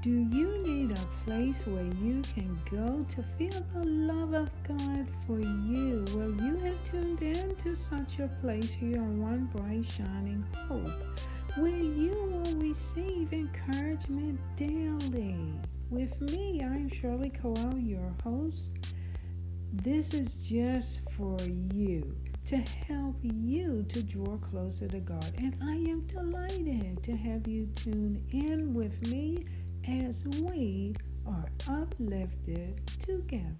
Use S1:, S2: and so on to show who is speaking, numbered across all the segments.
S1: Do you need a place where you can go to feel the love of God for you? Well, you have tuned in to such a place here on One Bright Shining Hope, where you will receive encouragement daily. With me, I'm Shirley Coel, your host. This is just for you to help you to draw closer to God. And I am delighted to have you tune in with me as we are uplifted together.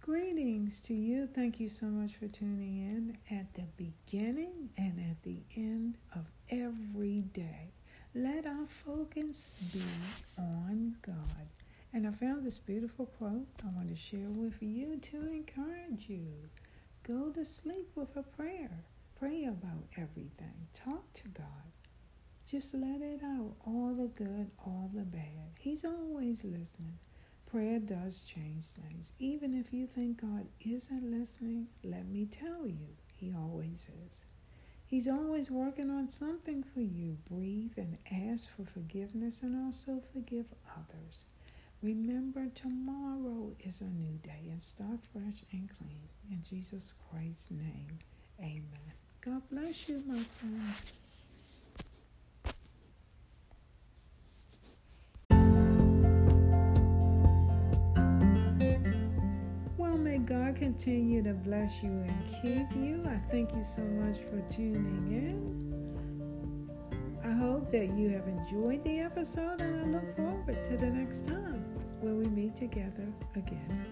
S1: Greetings to you. Thank you so much for tuning in at the beginning and at the end of every day. Let our focus be on God. And I found this beautiful quote I want to share with you to encourage you. Go to sleep with a prayer. Pray about everything. Talk to God. Just let it out. All the good, all the bad. He's always listening. Prayer does change things. Even if you think God isn't listening, let me tell you, He always is. He's always working on something for you. Breathe and ask for forgiveness and also forgive others. Remember, tomorrow is a new day and start fresh and clean. In Jesus Christ's name, amen. God bless you, my friends. Well, may God continue to bless you and keep you. I thank you so much for tuning in. I hope that you have enjoyed the episode and I look forward to the next time where we meet together again.